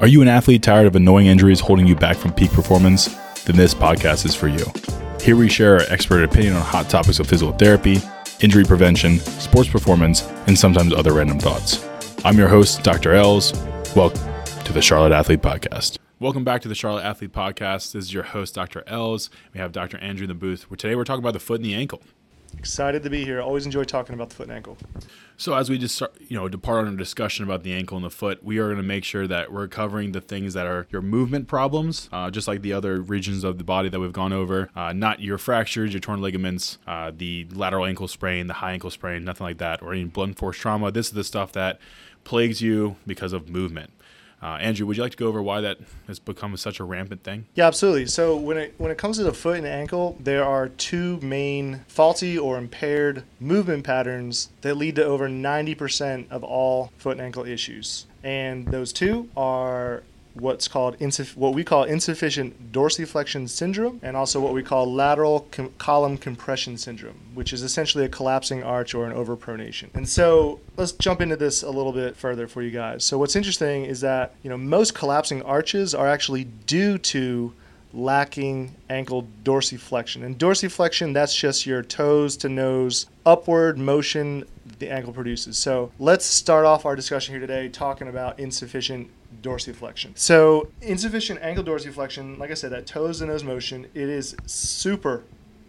Are you an athlete tired of annoying injuries holding you back from peak performance? Then this podcast is for you. Here we share our expert opinion on hot topics of physical therapy, injury prevention, sports performance, and sometimes other random thoughts. I'm your host, Dr. Els. Welcome to the Charlotte Athlete Podcast. Welcome back to the Charlotte Athlete Podcast. This is your host, Dr. Els. We have Dr. Andrew in the booth. Where today we're talking about the foot and the ankle. Excited to be here. Always enjoy talking about the foot and ankle. So as we just start, you know, depart on a discussion about the ankle and the foot, we are going to make sure that we're covering the things that are your movement problems, uh, just like the other regions of the body that we've gone over. Uh, not your fractures, your torn ligaments, uh, the lateral ankle sprain, the high ankle sprain, nothing like that, or any blunt force trauma. This is the stuff that plagues you because of movement. Uh, Andrew, would you like to go over why that has become such a rampant thing? Yeah, absolutely. So when it when it comes to the foot and ankle, there are two main faulty or impaired movement patterns that lead to over 90% of all foot and ankle issues. And those two are what's called insuff- what we call insufficient dorsiflexion syndrome and also what we call lateral com- column compression syndrome which is essentially a collapsing arch or an overpronation. And so let's jump into this a little bit further for you guys. So what's interesting is that you know most collapsing arches are actually due to lacking ankle dorsiflexion. And dorsiflexion that's just your toes to nose upward motion the ankle produces. So let's start off our discussion here today talking about insufficient dorsiflexion. So insufficient ankle dorsiflexion, like I said, that toes to nose motion, it is super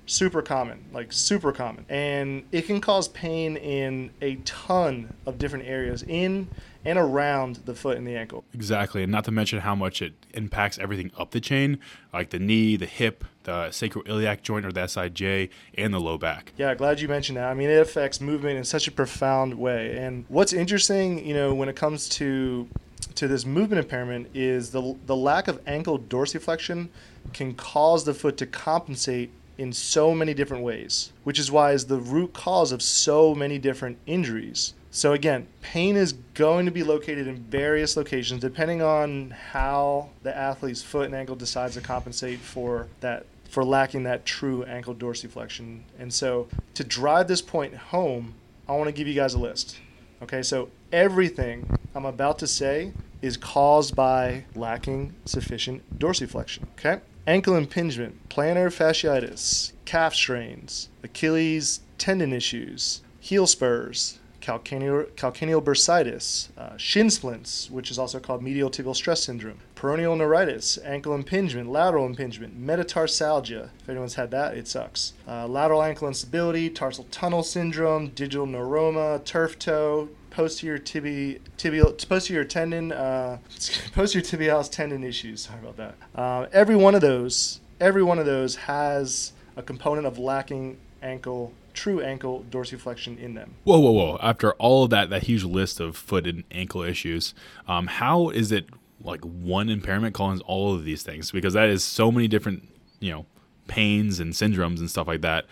super common, like super common. And it can cause pain in a ton of different areas in and around the foot and the ankle. Exactly. And not to mention how much it impacts everything up the chain, like the knee, the hip, the sacroiliac joint or the SIJ, and the low back. Yeah, glad you mentioned that. I mean, it affects movement in such a profound way. And what's interesting, you know, when it comes to to this movement impairment is the, the lack of ankle dorsiflexion can cause the foot to compensate in so many different ways, which is why is the root cause of so many different injuries. So again, pain is going to be located in various locations depending on how the athlete's foot and ankle decides to compensate for that for lacking that true ankle dorsiflexion. And so to drive this point home, I want to give you guys a list. Okay, so everything I'm about to say is caused by lacking sufficient dorsiflexion. Okay? Ankle impingement, plantar fasciitis, calf strains, Achilles tendon issues, heel spurs, calcaneal, bursitis, uh, shin splints, which is also called medial tibial stress syndrome, peroneal neuritis, ankle impingement, lateral impingement, metatarsalgia. If anyone's had that, it sucks. Uh, lateral ankle instability, tarsal tunnel syndrome, digital neuroma, turf toe, posterior tibial, tibial posterior tendon, uh, posterior tibialis tendon issues. Sorry about that. Uh, every one of those, every one of those has a component of lacking ankle true ankle dorsiflexion in them. Whoa, whoa, whoa! After all of that, that huge list of foot and ankle issues, um, how is it like one impairment causes all of these things? Because that is so many different, you know, pains and syndromes and stuff like that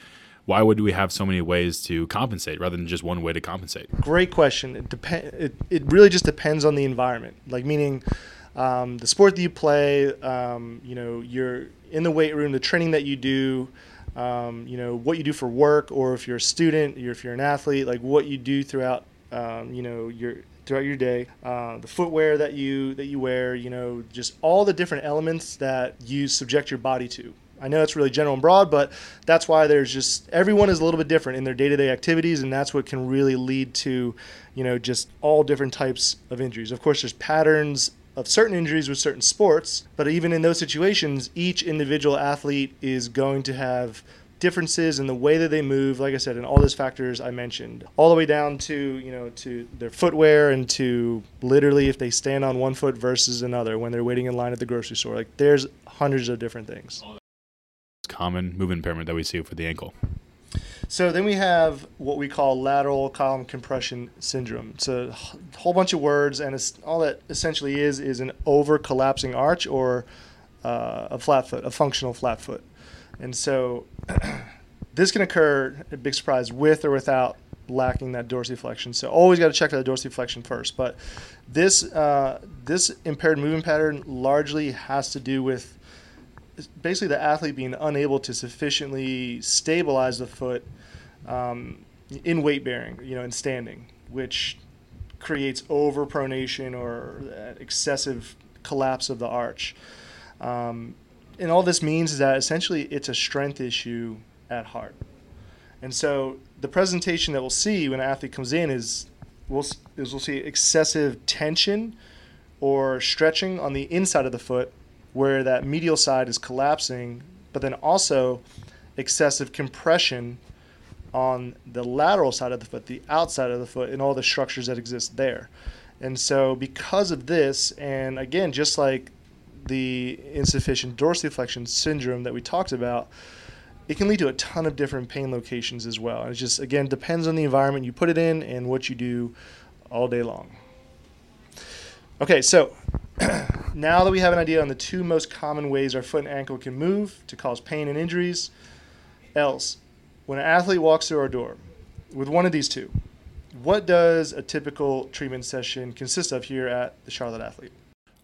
why would we have so many ways to compensate rather than just one way to compensate? Great question. It depend. It, it really just depends on the environment. Like meaning, um, the sport that you play. Um, you know, you're in the weight room, the training that you do. Um, you know what you do for work, or if you're a student, or if you're an athlete, like what you do throughout. Um, you know your throughout your day, uh, the footwear that you that you wear. You know, just all the different elements that you subject your body to. I know it's really general and broad, but that's why there's just everyone is a little bit different in their day-to-day activities, and that's what can really lead to, you know, just all different types of injuries. Of course, there's patterns of certain injuries with certain sports, but even in those situations, each individual athlete is going to have differences in the way that they move like i said and all those factors i mentioned. All the way down to you know to their footwear and to literally if they stand on one foot versus another when they're waiting in line at the grocery store. Like there's hundreds of different things. Common movement impairment that we see for the ankle. So then we have what we call lateral column compression syndrome. It's a whole bunch of words, and all that essentially is is an over collapsing arch or uh, a flat foot, a functional flat foot. And so this can occur, a big surprise, with or without lacking that dorsiflexion. So always got to check for that dorsiflexion first. But this uh, this impaired movement pattern largely has to do with basically the athlete being unable to sufficiently stabilize the foot um, in weight bearing, you know, in standing, which creates overpronation or excessive collapse of the arch. Um, and all this means is that essentially it's a strength issue at heart. And so the presentation that we'll see when an athlete comes in is we'll, is we'll see excessive tension or stretching on the inside of the foot where that medial side is collapsing, but then also excessive compression on the lateral side of the foot, the outside of the foot, and all the structures that exist there. And so, because of this, and again, just like the insufficient dorsiflexion syndrome that we talked about, it can lead to a ton of different pain locations as well. And it just, again, depends on the environment you put it in and what you do all day long. Okay, so now that we have an idea on the two most common ways our foot and ankle can move to cause pain and injuries, Els, when an athlete walks through our door with one of these two, what does a typical treatment session consist of here at the Charlotte Athlete?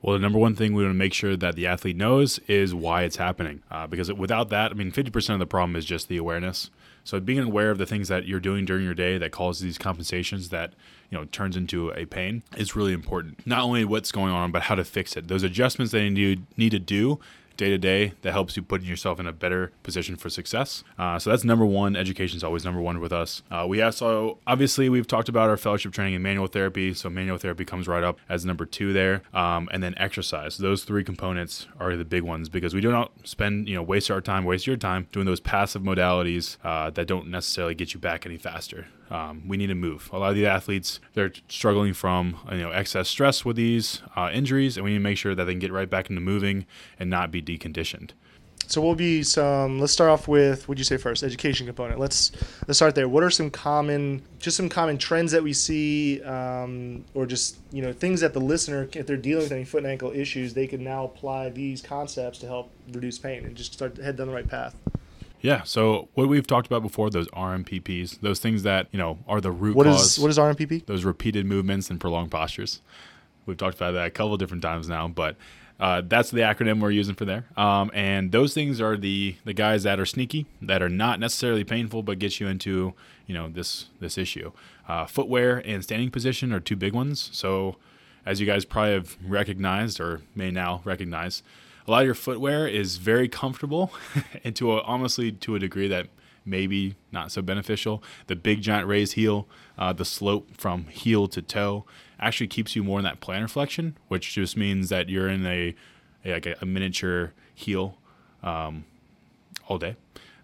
Well, the number one thing we want to make sure that the athlete knows is why it's happening. Uh, because without that, I mean, 50% of the problem is just the awareness. So being aware of the things that you're doing during your day that causes these compensations that you know turns into a pain is really important. Not only what's going on, but how to fix it. Those adjustments that you need to do day to day that helps you put yourself in a better position for success. Uh, so that's number one. Education is always number one with us. Uh, we also, obviously, we've talked about our fellowship training in manual therapy. So manual therapy comes right up as number two there. Um, and then exercise. Those three components are the big ones because we do not spend, you know, waste our time, waste your time doing those passive modalities uh, that don't necessarily get you back any faster. Um, we need to move. A lot of these athletes they're struggling from you know excess stress with these uh, injuries, and we need to make sure that they can get right back into moving and not be deconditioned. So we'll be some. Let's start off with what you say first, education component. Let's let's start there. What are some common, just some common trends that we see, um, or just you know things that the listener, if they're dealing with any foot and ankle issues, they can now apply these concepts to help reduce pain and just start head down the right path. Yeah. So what we've talked about before, those RMPPs, those things that you know are the root what cause. Is, what is RMPP? Those repeated movements and prolonged postures. We've talked about that a couple different times now, but uh, that's the acronym we're using for there. Um, and those things are the the guys that are sneaky, that are not necessarily painful, but get you into you know this this issue. Uh, footwear and standing position are two big ones. So as you guys probably have recognized or may now recognize, a lot of your footwear is very comfortable and to a, honestly to a degree that maybe not so beneficial. The big giant raised heel, uh, the slope from heel to toe actually keeps you more in that plantar flexion, which just means that you're in a, a like a, a, miniature heel um, all day.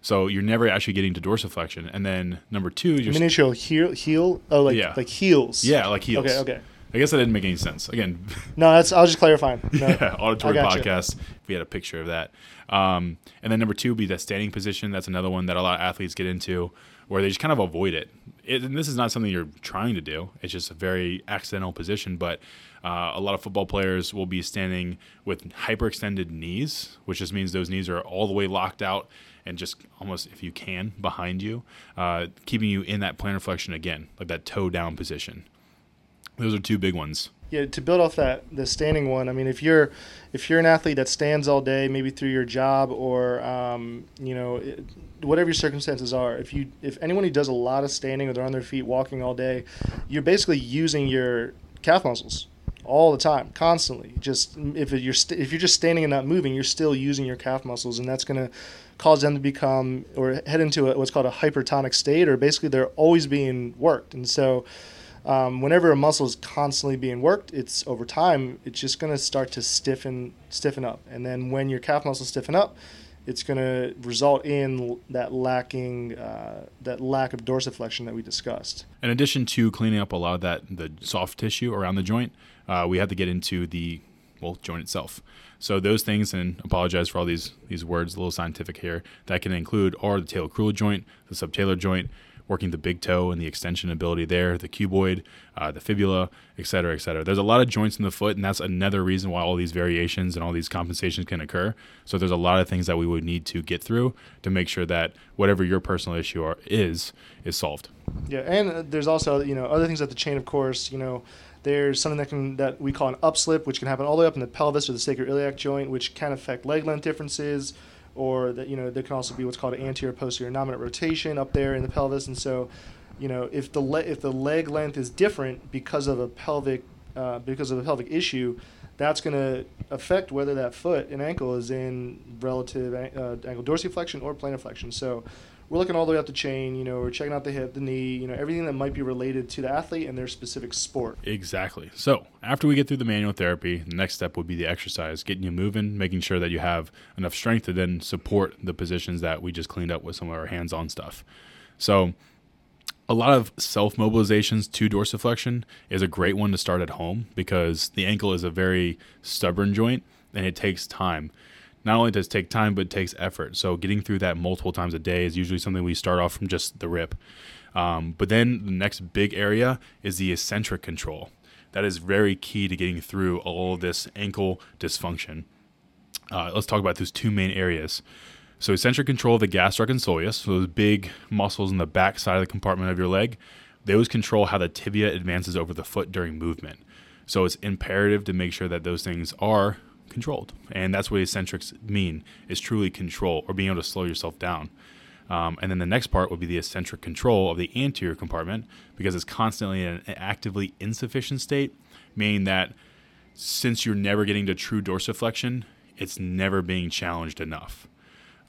So you're never actually getting to dorsiflexion. And then number two, you're miniature heel, heel, oh like yeah. like heels. Yeah, like heels. Okay, okay. I guess that didn't make any sense. Again, no, that's I was just clarifying. No, yeah, auditory podcast. You. If we had a picture of that, um, and then number two would be that standing position. That's another one that a lot of athletes get into, where they just kind of avoid it. it and this is not something you're trying to do. It's just a very accidental position. But uh, a lot of football players will be standing with hyperextended knees, which just means those knees are all the way locked out and just almost, if you can, behind you, uh, keeping you in that plantar flexion again, like that toe down position. Those are two big ones. Yeah, to build off that the standing one. I mean, if you're if you're an athlete that stands all day, maybe through your job or um, you know whatever your circumstances are, if you if anyone who does a lot of standing or they're on their feet walking all day, you're basically using your calf muscles all the time, constantly. Just if you're st- if you're just standing and not moving, you're still using your calf muscles, and that's going to cause them to become or head into a, what's called a hypertonic state, or basically they're always being worked, and so um, whenever a muscle is constantly being worked, it's over time it's just going to start to stiffen stiffen up, and then when your calf muscles stiffen up, it's going to result in that lacking uh, that lack of dorsiflexion that we discussed. In addition to cleaning up a lot of that the soft tissue around the joint, uh, we have to get into the well joint itself. So those things, and apologize for all these these words, a little scientific here. That can include are the talocrural joint, the subtalar joint, working the big toe and the extension ability there, the cuboid, uh, the fibula, et cetera, et cetera. There's a lot of joints in the foot, and that's another reason why all these variations and all these compensations can occur. So there's a lot of things that we would need to get through to make sure that whatever your personal issue are, is is solved. Yeah, and there's also you know other things at the chain of course. You know, there's something that can that we call an upslip, which can happen all the way up in the pelvis or the sacroiliac joint, which can affect leg length differences or that you know there can also be what's called an anterior posterior innominate rotation up there in the pelvis and so you know if the le- if the leg length is different because of a pelvic uh, because of a pelvic issue, that's going to affect whether that foot and ankle is in relative uh, ankle dorsiflexion or plantar flexion. So we're looking all the way up the chain. You know, we're checking out the hip, the knee, you know, everything that might be related to the athlete and their specific sport. Exactly. So after we get through the manual therapy, the next step would be the exercise, getting you moving, making sure that you have enough strength to then support the positions that we just cleaned up with some of our hands-on stuff. So a lot of self mobilizations to dorsiflexion is a great one to start at home because the ankle is a very stubborn joint and it takes time. Not only does it take time, but it takes effort. So getting through that multiple times a day is usually something we start off from just the rip. Um, but then the next big area is the eccentric control. That is very key to getting through all of this ankle dysfunction. Uh, let's talk about those two main areas. So eccentric control of the gastrocnemius and soleus, so those big muscles in the back side of the compartment of your leg, those control how the tibia advances over the foot during movement. So it's imperative to make sure that those things are controlled. And that's what eccentrics mean, is truly control or being able to slow yourself down. Um, and then the next part would be the eccentric control of the anterior compartment because it's constantly in an actively insufficient state, meaning that since you're never getting to true dorsiflexion, it's never being challenged enough.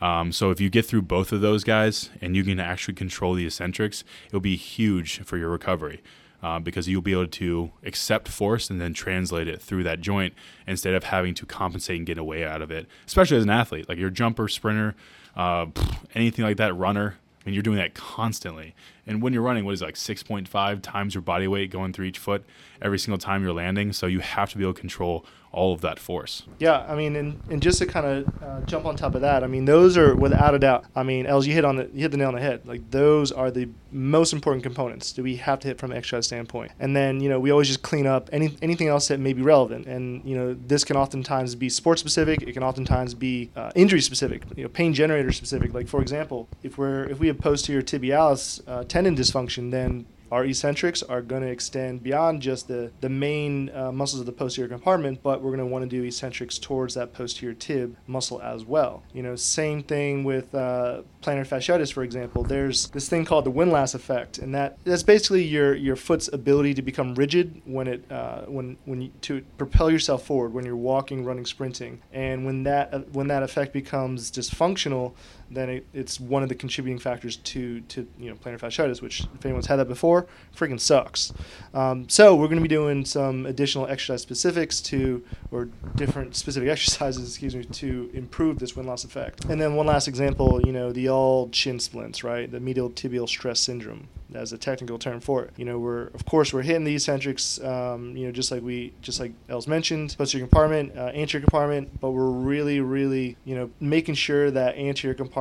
Um, so if you get through both of those guys and you can actually control the eccentrics, it'll be huge for your recovery. Uh, because you'll be able to accept force and then translate it through that joint instead of having to compensate and get away out of it. Especially as an athlete, like your jumper, sprinter, uh, anything like that, runner. I mean, you're doing that constantly. And when you're running, what is it, like 6.5 times your body weight going through each foot every single time you're landing? So you have to be able to control all of that force. Yeah, I mean, and, and just to kind of uh, jump on top of that, I mean, those are without a doubt. I mean, Els, you hit on the you hit the nail on the head. Like those are the most important components that we have to hit from an exercise standpoint. And then you know we always just clean up any anything else that may be relevant. And you know this can oftentimes be sport specific. It can oftentimes be uh, injury specific. You know, pain generator specific. Like for example, if we're if we have posterior tibialis uh, tendon dysfunction, then our eccentrics are going to extend beyond just the, the main uh, muscles of the posterior compartment, but we're going to want to do eccentrics towards that posterior tib muscle as well. You know, same thing with uh, plantar fasciitis, for example. There's this thing called the windlass effect, and that that's basically your your foot's ability to become rigid when it uh, when when you, to propel yourself forward when you're walking, running, sprinting, and when that uh, when that effect becomes dysfunctional, then it, it's one of the contributing factors to to you know plantar fasciitis, which if anyone's had that before, freaking sucks. Um, so we're going to be doing some additional exercise specifics to or different specific exercises, excuse me, to improve this windlass effect. And then one last example, you know, the all shin splints, right? The medial tibial stress syndrome as a technical term for it. You know, we're of course we're hitting the eccentrics, um, you know, just like we just like Els mentioned, posterior compartment, uh, anterior compartment, but we're really, really, you know, making sure that anterior compartment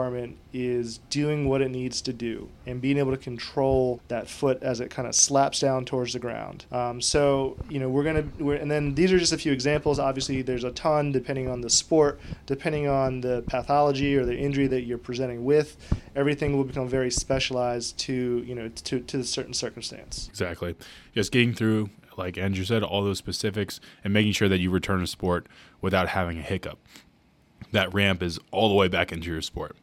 is doing what it needs to do and being able to control that foot as it kind of slaps down towards the ground. Um, so you know, we're gonna, and then these are just a few examples. Obviously, there's a ton depending on the sport, depending on the pathology or the injury that you're presenting with. Everything will become very specialized to you know to, to a certain circumstance. Exactly. Just getting through, like Andrew said, all those specifics and making sure that you return to sport without having a hiccup. That ramp is all the way back into your sport.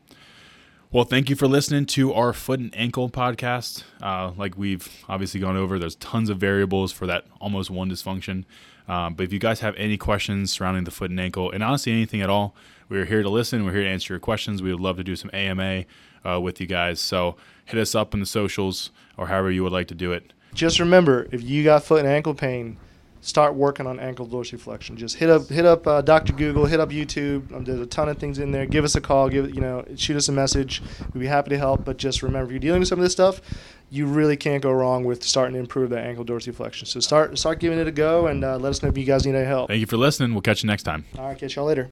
Well, thank you for listening to our foot and ankle podcast. Uh, like we've obviously gone over, there's tons of variables for that almost one dysfunction. Um, but if you guys have any questions surrounding the foot and ankle, and honestly anything at all, we're here to listen. We're here to answer your questions. We would love to do some AMA uh, with you guys. So hit us up in the socials or however you would like to do it. Just remember, if you got foot and ankle pain, start working on ankle dorsiflexion. Just hit up hit up uh, Dr. Google, hit up YouTube. Um, there's a ton of things in there. Give us a call. Give you know, shoot us a message. We'd be happy to help. But just remember, if you're dealing with some of this stuff, you really can't go wrong with starting to improve that ankle dorsiflexion. So start start giving it a go, and uh, let us know if you guys need any help. Thank you for listening. We'll catch you next time. All right, catch y'all later.